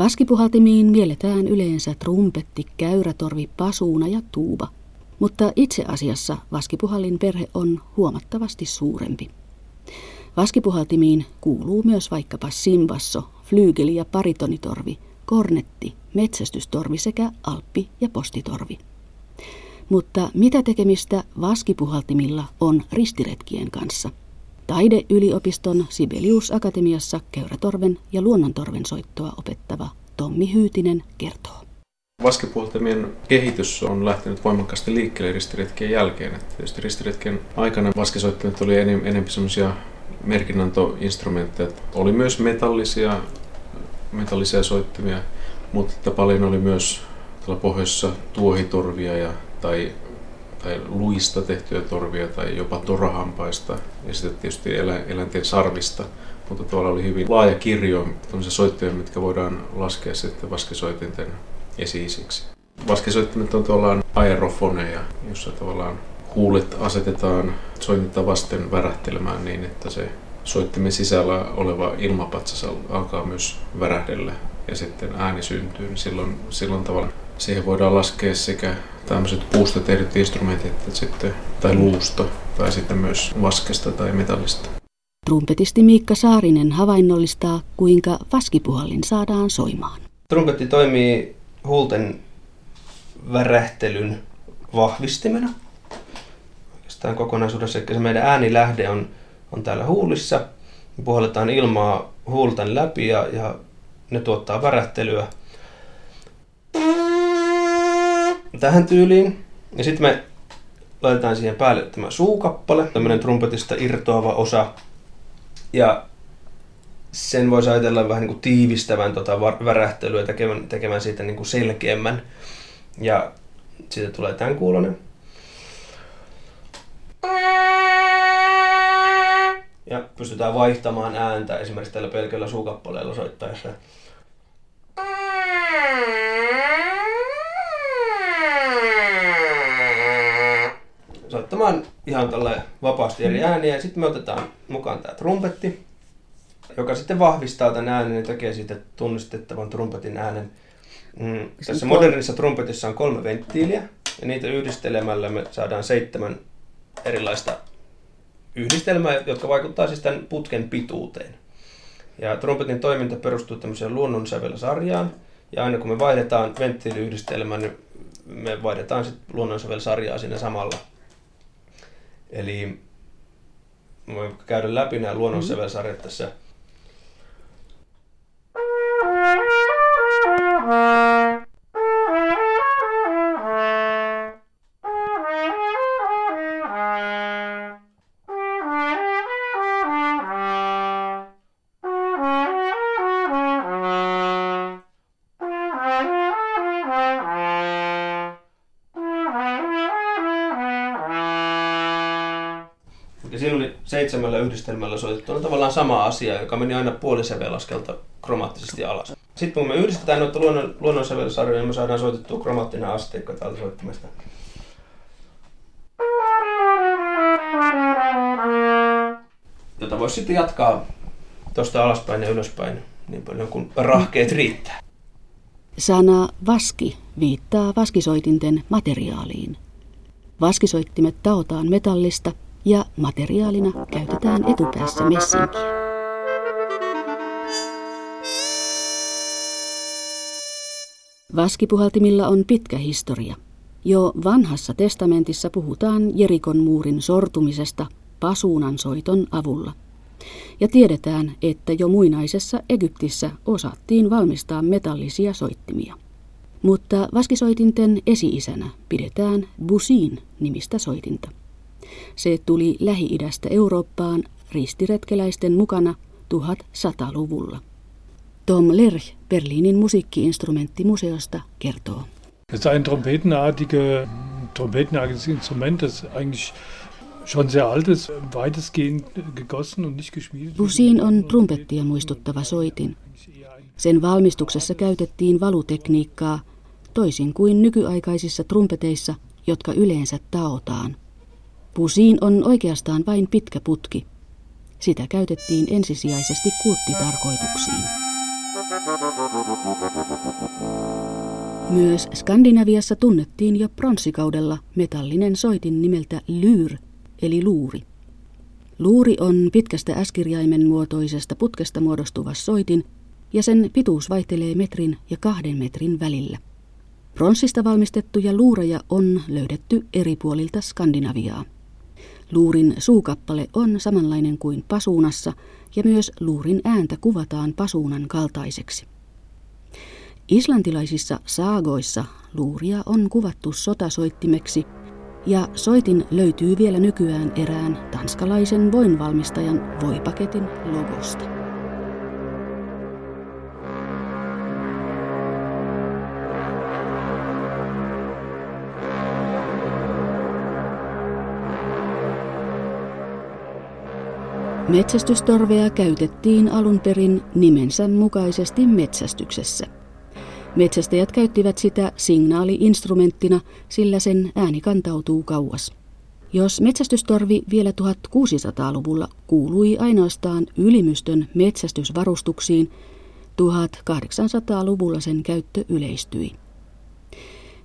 Vaskipuhaltimiin mielletään yleensä trumpetti, käyrätorvi, pasuuna ja tuuba, mutta itse asiassa vaskipuhallin perhe on huomattavasti suurempi. Vaskipuhaltimiin kuuluu myös vaikkapa simbasso, flyygeli ja paritonitorvi, kornetti, metsästystorvi sekä alppi- ja postitorvi. Mutta mitä tekemistä vaskipuhaltimilla on ristiretkien kanssa? Taideyliopiston Sibelius Akatemiassa Käyrätorven ja Luonnontorven soittoa opettava Tommi Hyytinen kertoo. Vaskipuhaltimien kehitys on lähtenyt voimakkaasti liikkeelle ristiretkien jälkeen. Että tietysti ristiretken aikana vaskisoittimet oli enemmän semmoisia merkinnäntoinstrumentteja. Oli myös metallisia, metallisia soittimia, mutta paljon oli myös pohjoisessa tuohitorvia ja, tai, tai luista tehtyjä torvia tai jopa torahampaista ja sitten tietysti elä, eläinten sarvista. Mutta tuolla oli hyvin laaja kirjo soittimia, mitkä voidaan laskea sitten vaskisoitinten esi-isiksi. Vaskisoittimet on tuolla aerofoneja, jossa tavallaan huulet asetetaan soitinta vasten värähtelemään niin, että se soittimen sisällä oleva ilmapatsas alkaa myös värähdellä ja sitten ääni syntyy, niin silloin, silloin tavallaan siihen voidaan laskea sekä tämmöiset puusta tehdyt instrumentit että sitten, tai luusta tai sitten myös vaskesta tai metallista. Trumpetisti Miikka Saarinen havainnollistaa, kuinka vaskipuhallin saadaan soimaan. Trumpetti toimii huulten värähtelyn vahvistimena oikeastaan kokonaisuudessa. Eli se meidän äänilähde on, on täällä huulissa. Me puhalletaan ilmaa huulten läpi ja, ja ne tuottaa värähtelyä tähän tyyliin. Ja sitten me laitetaan siihen päälle tämä suukappale, tämmöinen trumpetista irtoava osa. Ja sen voisi ajatella vähän niin kuin tiivistävän tota värähtelyä, tekemään, tekemään siitä niin kuin selkeämmän. Ja siitä tulee tämän kuulonen. Ja pystytään vaihtamaan ääntä esimerkiksi tällä pelkällä suukappaleella soittaessa. Soittamaan ihan tällä vapaasti eri ääniä. Sitten me otetaan mukaan tämä trumpetti, joka sitten vahvistaa tämän äänen ja tekee siitä tunnistettavan trumpetin äänen. Mm, tässä modernissa trumpetissa on kolme venttiiliä ja niitä yhdistelemällä me saadaan seitsemän erilaista yhdistelmää, jotka vaikuttaa siis tämän putken pituuteen. Ja trumpetin toiminta perustuu tämmöiseen luonnonsävelsarjaan, ja aina kun me vaihdetaan venttiiliyhdistelmän, niin me vaihdetaan sitten luonnonsävelsarjaa siinä samalla. Eli voin käydä läpi nämä luonnonsävelsarjat tässä seitsemällä yhdistelmällä soitettu tavallaan sama asia, joka meni aina puolisävelaskelta kromaattisesti alas. Sitten kun me yhdistetään noita luonnon, luonnonsävelsarjoja, niin me saadaan soitettua kromaattinen asteikko täältä soittimesta. Jota voisi sitten jatkaa tuosta alaspäin ja ylöspäin niin paljon kuin rahkeet riittää. Sana vaski viittaa vaskisoitinten materiaaliin. Vaskisoittimet taotaan metallista ja materiaalina käytetään etupäässä messinkiä. Vaskipuhaltimilla on pitkä historia. Jo vanhassa testamentissa puhutaan Jerikon muurin sortumisesta pasuunan soiton avulla. Ja tiedetään, että jo muinaisessa Egyptissä osattiin valmistaa metallisia soittimia. Mutta vaskisoitinten esi-isänä pidetään Busin nimistä soitinta. Se tuli Lähi-idästä Eurooppaan ristiretkeläisten mukana 1100-luvulla. Tom Lerch Berliinin musiikkiinstrumenttimuseosta kertoo. Ist ein trompetenartige, trompetenartiges Instrument, das eigentlich schon sehr alt ist, weitestgehend gegossen und nicht geschmiedet. Busin on trumpettia muistuttava soitin. Sen valmistuksessa käytettiin valutekniikkaa, toisin kuin nykyaikaisissa trumpeteissa, jotka yleensä taotaan. Pusiin on oikeastaan vain pitkä putki. Sitä käytettiin ensisijaisesti kulttitarkoituksiin. Myös Skandinaviassa tunnettiin jo pronssikaudella metallinen soitin nimeltä lyr, eli luuri. Luuri on pitkästä äskirjaimen muotoisesta putkesta muodostuva soitin, ja sen pituus vaihtelee metrin ja kahden metrin välillä. Pronssista valmistettuja luureja on löydetty eri puolilta Skandinaviaa. Luurin suukappale on samanlainen kuin pasuunassa ja myös luurin ääntä kuvataan pasuunan kaltaiseksi. Islantilaisissa saagoissa luuria on kuvattu sotasoittimeksi ja soitin löytyy vielä nykyään erään tanskalaisen voinvalmistajan voipaketin logosta. Metsästystorvea käytettiin alun perin nimensä mukaisesti metsästyksessä. Metsästäjät käyttivät sitä signaaliinstrumenttina, sillä sen ääni kantautuu kauas. Jos metsästystorvi vielä 1600-luvulla kuului ainoastaan ylimystön metsästysvarustuksiin, 1800-luvulla sen käyttö yleistyi.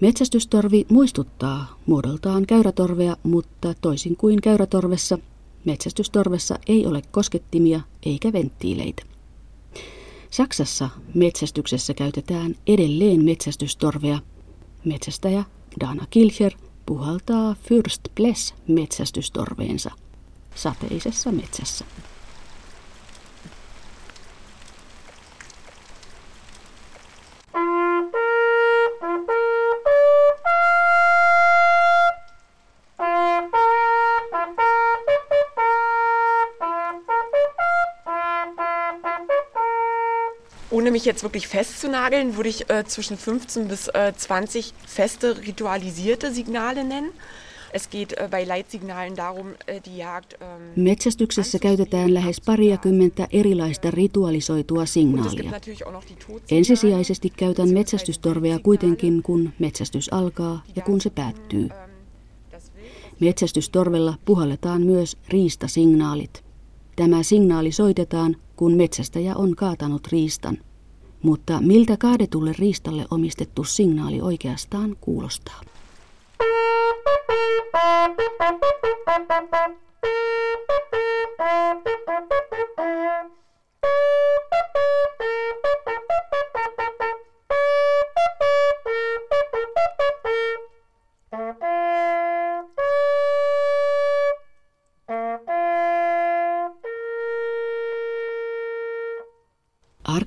Metsästystorvi muistuttaa muodoltaan käyrätorvea, mutta toisin kuin käyrätorvessa Metsästystorvessa ei ole koskettimia eikä venttiileitä. Saksassa metsästyksessä käytetään edelleen metsästystorvea. Metsästäjä Dana Kilcher puhaltaa Fürst Bless metsästystorveensa sateisessa metsässä. Ohne mich jetzt wirklich festzunageln, würde ich äh, zwischen 15 bis äh, 20 feste ritualisierte Signale nennen. Es geht äh, bei Leitsignalen darum, äh, die Jagd... Ähm, Metsästyksessä käytetään lähes pariakymmentä erilaista ritualisoitua signaalia. Ensisijaisesti käytän metsästystorvea kuitenkin, kun metsästys alkaa ja kun se päättyy. Ähm, Metsästystorvella puhalletaan myös riistasignaalit. Tämä signaali soitetaan, kun metsästäjä on kaatanut riistan. Mutta miltä kaadetulle riistalle omistettu signaali oikeastaan kuulostaa?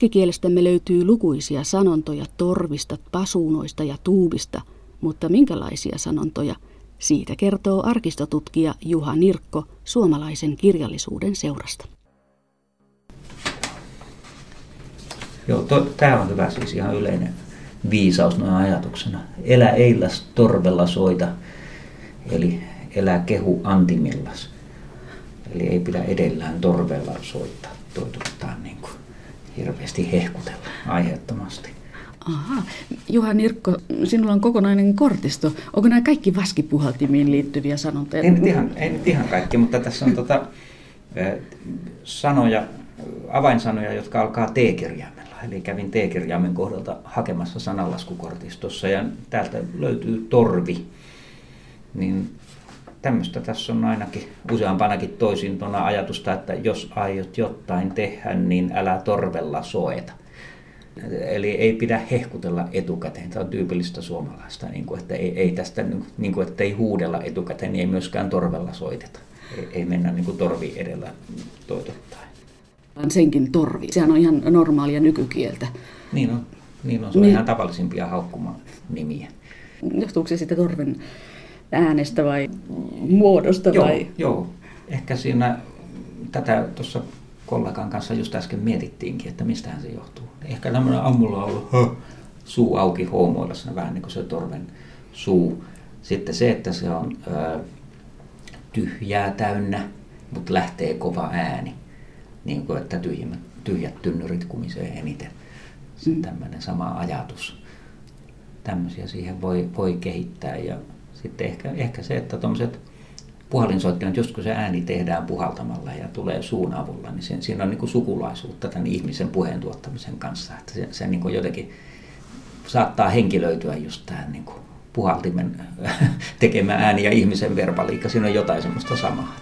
Arkikielestämme löytyy lukuisia sanontoja torvista, pasuunoista ja tuubista, mutta minkälaisia sanontoja? Siitä kertoo arkistotutkija Juha Nirkko suomalaisen kirjallisuuden seurasta. Joo, tämä on hyvä siis ihan yleinen viisaus noin ajatuksena. Elä eilas torvella soita, eli elä kehu antimillas. Eli ei pidä edellään torvella soittaa, kuin hirveästi hehkutella aiheettomasti. Aha. Juha Nirkko, sinulla on kokonainen kortisto. Onko nämä kaikki vaskipuhaltimiin liittyviä sanontoja? Ei nyt ihan, ei nyt ihan kaikki, mutta tässä on tota, sanoja, avainsanoja, jotka alkaa T-kirjaimella. Eli kävin T-kirjaimen kohdalta hakemassa sananlaskukortistossa ja täältä löytyy torvi. Niin tämmöistä tässä on ainakin useampanakin toisin tuona ajatusta, että jos aiot jotain tehdä, niin älä torvella soeta. Eli ei pidä hehkutella etukäteen. Tämä on tyypillistä suomalaista, niin kuin, että ei, ei tästä, niin kuin, että ei huudella etukäteen, niin ei myöskään torvella soiteta. Ei, ei mennä niin kuin torvi edellä toitottaen. Senkin torvi. Sehän on ihan normaalia nykykieltä. Niin on. Niin on. Se on niin. ihan tavallisimpia haukkuman nimiä. Johtuuko se sitten torven äänestä vai muodosta? Joo, vai? joo. ehkä siinä tätä tuossa kollegan kanssa just äsken mietittiinkin, että mistähän se johtuu. Ehkä tämmöinen ammulla on ollut suu auki hoomoilla, vähän niin kuin se torven suu. Sitten se, että se on ö, tyhjää täynnä, mutta lähtee kova ääni. Niin kuin, että tyhjät, tyhjät tynnyrit kumisee eniten. Se mm. tämmöinen sama ajatus. Tämmöisiä siihen voi, voi kehittää ja sitten ehkä, ehkä se, että tuommoiset puhallinsoittimet, just kun se ääni tehdään puhaltamalla ja tulee suun avulla, niin sen, siinä on niin kuin sukulaisuutta tämän ihmisen puheen tuottamisen kanssa. Että se, se niin kuin jotenkin saattaa henkilöityä just tähän niin kuin puhaltimen tekemä ääni ja ihmisen verbaliikka. Siinä on jotain semmoista samaa.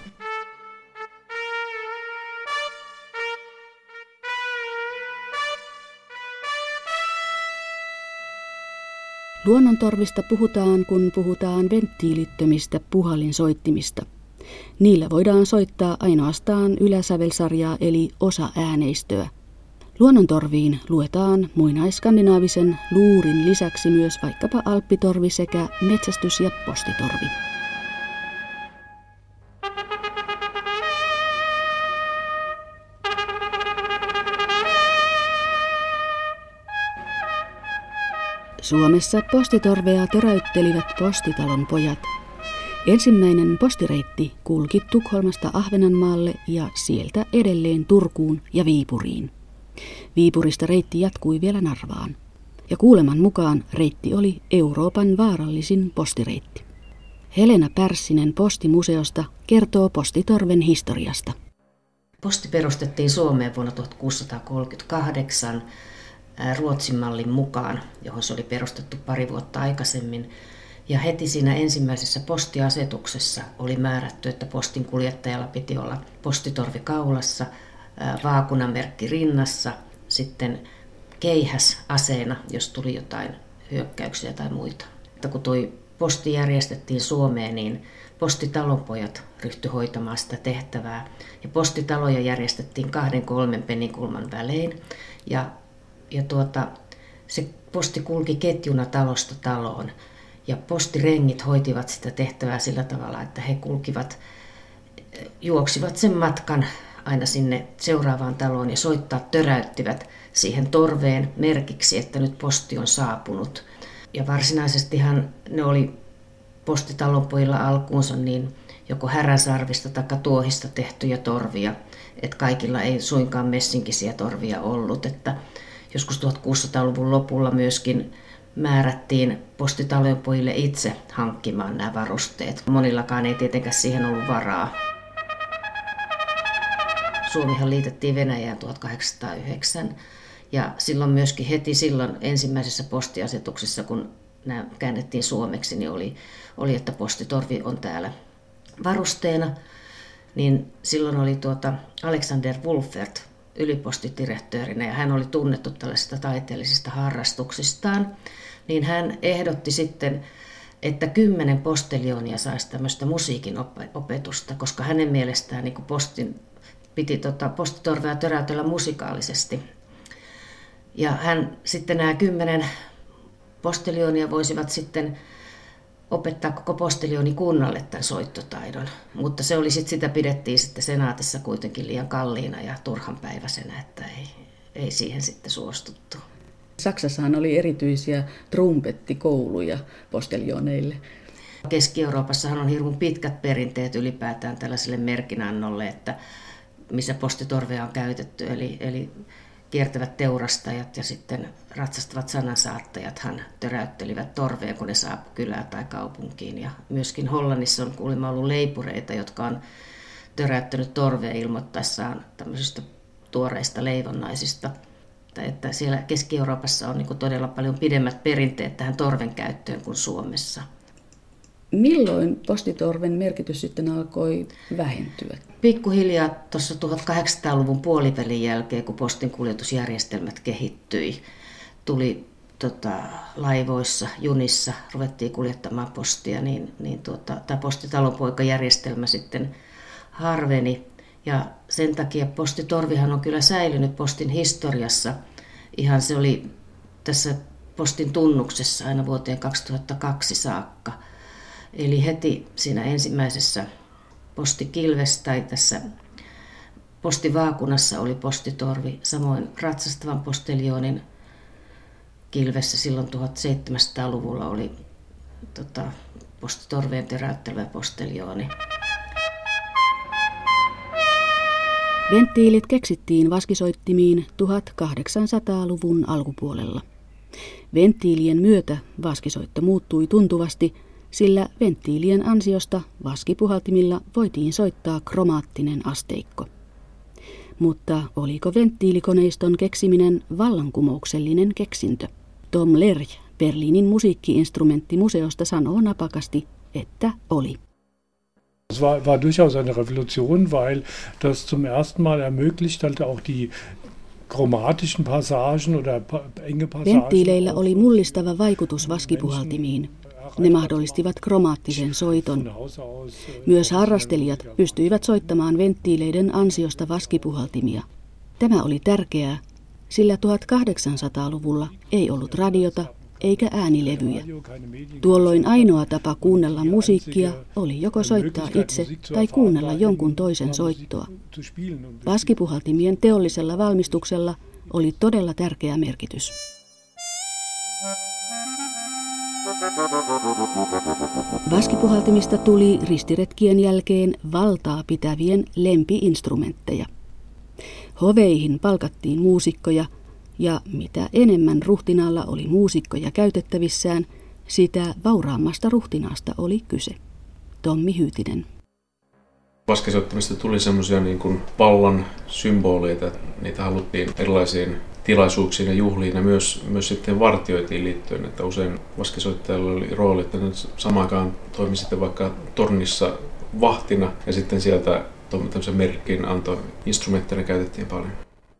Luonnontorvista puhutaan, kun puhutaan venttiilittömistä puhallinsoittimista. Niillä voidaan soittaa ainoastaan yläsävelsarjaa eli osa ääneistöä. Luonnontorviin luetaan muinaiskandinaavisen luurin lisäksi myös vaikkapa alppitorvi sekä metsästys- ja postitorvi. Suomessa postitorvea töräyttelivät postitalon pojat. Ensimmäinen postireitti kulki Tukholmasta Ahvenanmaalle ja sieltä edelleen Turkuun ja Viipuriin. Viipurista reitti jatkui vielä Narvaan. Ja kuuleman mukaan reitti oli Euroopan vaarallisin postireitti. Helena Pärssinen Postimuseosta kertoo Postitorven historiasta. Posti perustettiin Suomeen vuonna 1638 Ruotsin mallin mukaan, johon se oli perustettu pari vuotta aikaisemmin. Ja heti siinä ensimmäisessä postiasetuksessa oli määrätty, että postin kuljettajalla piti olla postitorvi kaulassa, vaakunamerkki rinnassa, sitten keihäs aseena, jos tuli jotain hyökkäyksiä tai muita. Että kun tuo posti järjestettiin Suomeen, niin postitalonpojat ryhtyi hoitamaan sitä tehtävää. Ja postitaloja järjestettiin kahden kolmen penikulman välein. Ja ja tuota, se posti kulki ketjuna talosta taloon. Ja postirengit hoitivat sitä tehtävää sillä tavalla, että he kulkivat, juoksivat sen matkan aina sinne seuraavaan taloon ja soittaa töräyttivät siihen torveen merkiksi, että nyt posti on saapunut. Ja varsinaisestihan ne oli postitalonpojilla alkuunsa niin joko häräsarvista tai tuohista tehtyjä torvia, että kaikilla ei suinkaan messinkisiä torvia ollut, että joskus 1600-luvun lopulla myöskin määrättiin postitalojen pojille itse hankkimaan nämä varusteet. Monillakaan ei tietenkään siihen ollut varaa. Suomihan liitettiin Venäjään 1809 ja silloin myöskin heti silloin ensimmäisessä postiasetuksessa, kun nämä käännettiin suomeksi, niin oli, oli että postitorvi on täällä varusteena. Niin silloin oli tuota Alexander Wolfert ylipostidirektöörinä ja hän oli tunnettu tällaisista taiteellisista harrastuksistaan, niin hän ehdotti sitten, että kymmenen postelionia saisi tämmöistä musiikin opetusta, koska hänen mielestään niin postin, piti tota, postitorvea töräytellä musikaalisesti. Ja hän sitten nämä kymmenen postelionia voisivat sitten opettaa koko postilioni kunnalle tämän soittotaidon. Mutta se oli sit, sitä pidettiin sitten senaatissa kuitenkin liian kalliina ja turhan päiväisenä, että ei, ei siihen sitten suostuttu. Saksassahan oli erityisiä trumpettikouluja postelioneille. Keski-Euroopassahan on hirveän pitkät perinteet ylipäätään tällaiselle merkinannolle, että missä postitorvea on käytetty. Eli, eli kiertävät teurastajat ja sitten ratsastavat sanansaattajathan töräyttelivät torveen, kun ne saapu kylään tai kaupunkiin. Ja myöskin Hollannissa on kuulemma ollut leipureita, jotka on töräyttänyt torveen ilmoittaessaan tämmöisistä tuoreista leivonnaisista. Että siellä Keski-Euroopassa on niin todella paljon pidemmät perinteet tähän torven käyttöön kuin Suomessa. Milloin postitorven merkitys sitten alkoi vähentyä? Pikkuhiljaa tuossa 1800-luvun puolivälin jälkeen, kun postin kuljetusjärjestelmät kehittyi, tuli tota, laivoissa, junissa, ruvettiin kuljettamaan postia, niin, niin tuota, tämä postitalonpoikajärjestelmä sitten harveni. Ja sen takia postitorvihan on kyllä säilynyt postin historiassa. Ihan se oli tässä postin tunnuksessa aina vuoteen 2002 saakka – Eli heti siinä ensimmäisessä postikilvessä tai tässä postivaakunassa oli postitorvi, samoin ratsastavan postelioonin kilvessä silloin 1700-luvulla oli tota, postitorveen teräyttelevä posteliooni. Venttiilit keksittiin vaskisoittimiin 1800-luvun alkupuolella. Venttiilien myötä vaskisoitto muuttui tuntuvasti sillä venttiilien ansiosta vaskipuhaltimilla voitiin soittaa kromaattinen asteikko. Mutta oliko venttiilikoneiston keksiminen vallankumouksellinen keksintö? Tom Lerj Berliinin musiikkiinstrumenttimuseosta sanoo napakasti, että oli. Es war, war durchaus eine Revolution, weil das zum ersten Mal ermöglicht halt auch die chromatischen Passagen oder enge Passagen. Venttiileillä oli mullistava vaikutus vaskipuhaltimiin. Ne mahdollistivat kromaattisen soiton. Myös harrastelijat pystyivät soittamaan venttiileiden ansiosta vaskipuhaltimia. Tämä oli tärkeää, sillä 1800-luvulla ei ollut radiota eikä äänilevyjä. Tuolloin ainoa tapa kuunnella musiikkia oli joko soittaa itse tai kuunnella jonkun toisen soittoa. Vaskipuhaltimien teollisella valmistuksella oli todella tärkeä merkitys. Vaskipuhaltimista tuli ristiretkien jälkeen valtaa pitävien lempiinstrumentteja. Hoveihin palkattiin muusikkoja – ja mitä enemmän ruhtinaalla oli muusikkoja käytettävissään, sitä vauraammasta ruhtinaasta oli kyse. Tommi Hyytinen. Vaskisoittamista tuli semmoisia niin kuin symboleita. Niitä haluttiin erilaisiin tilaisuuksiin ja juhliin ja myös, myös sitten vartioitiin liittyen, että usein vaskisoittajalla oli rooli, että samaan aikaan toimi sitten vaikka tornissa vahtina ja sitten sieltä tämmöisen merkkiin antoi instrumentteja käytettiin paljon.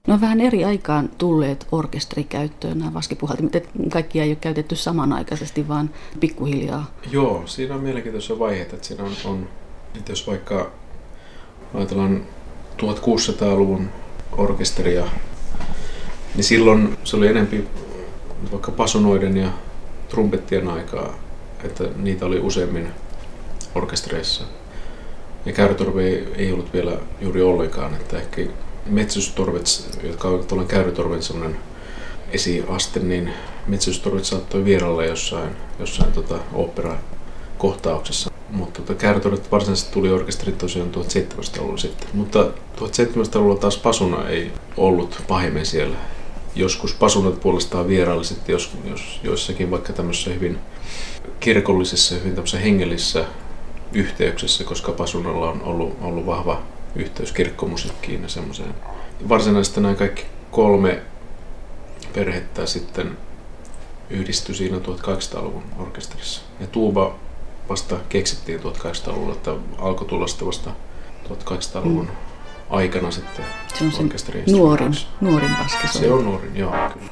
No vähän eri aikaan tulleet orkesterikäyttöön nämä vaskipuhaltimet, että kaikkia ei ole käytetty samanaikaisesti, vaan pikkuhiljaa. Joo, siinä on mielenkiintoisia vaiheita, että siinä on, on että jos vaikka ajatellaan 1600-luvun orkesteria, niin silloin se oli enempi vaikka pasunoiden ja trumpettien aikaa, että niitä oli useammin orkestereissa. Ja käyrätorve ei, ei ollut vielä juuri ollenkaan, että ehkä Metsystorvets, jotka on tuolla käyrytorven semmoinen esiaste, niin Metsystorvet saattoi vierailla jossain, jossain tota, opera-kohtauksessa. Mutta tota, käyrytorvet varsinaisesti tuli orkesteri tosiaan 1700-luvulla sitten. Mutta 1700-luvulla taas pasuna ei ollut pahemmin siellä. Joskus pasunat puolestaan vieraili sitten jos, jos, joissakin vaikka tämmöisessä hyvin kirkollisessa, hyvin tämmöisessä hengellisessä yhteyksessä, koska pasunalla on ollut, ollut vahva yhteys kirkkomusiikkiin ja semmoiseen. Varsinaisesti nämä kaikki kolme perhettä sitten yhdistyi siinä 1800-luvun orkesterissa. Ja tuuba vasta keksittiin 1800-luvulla, että alkoi tulla sitten vasta 1800-luvun mm. Aikana sitten Se on se nuorin, nuorin Se on nuorin, joo, kyllä.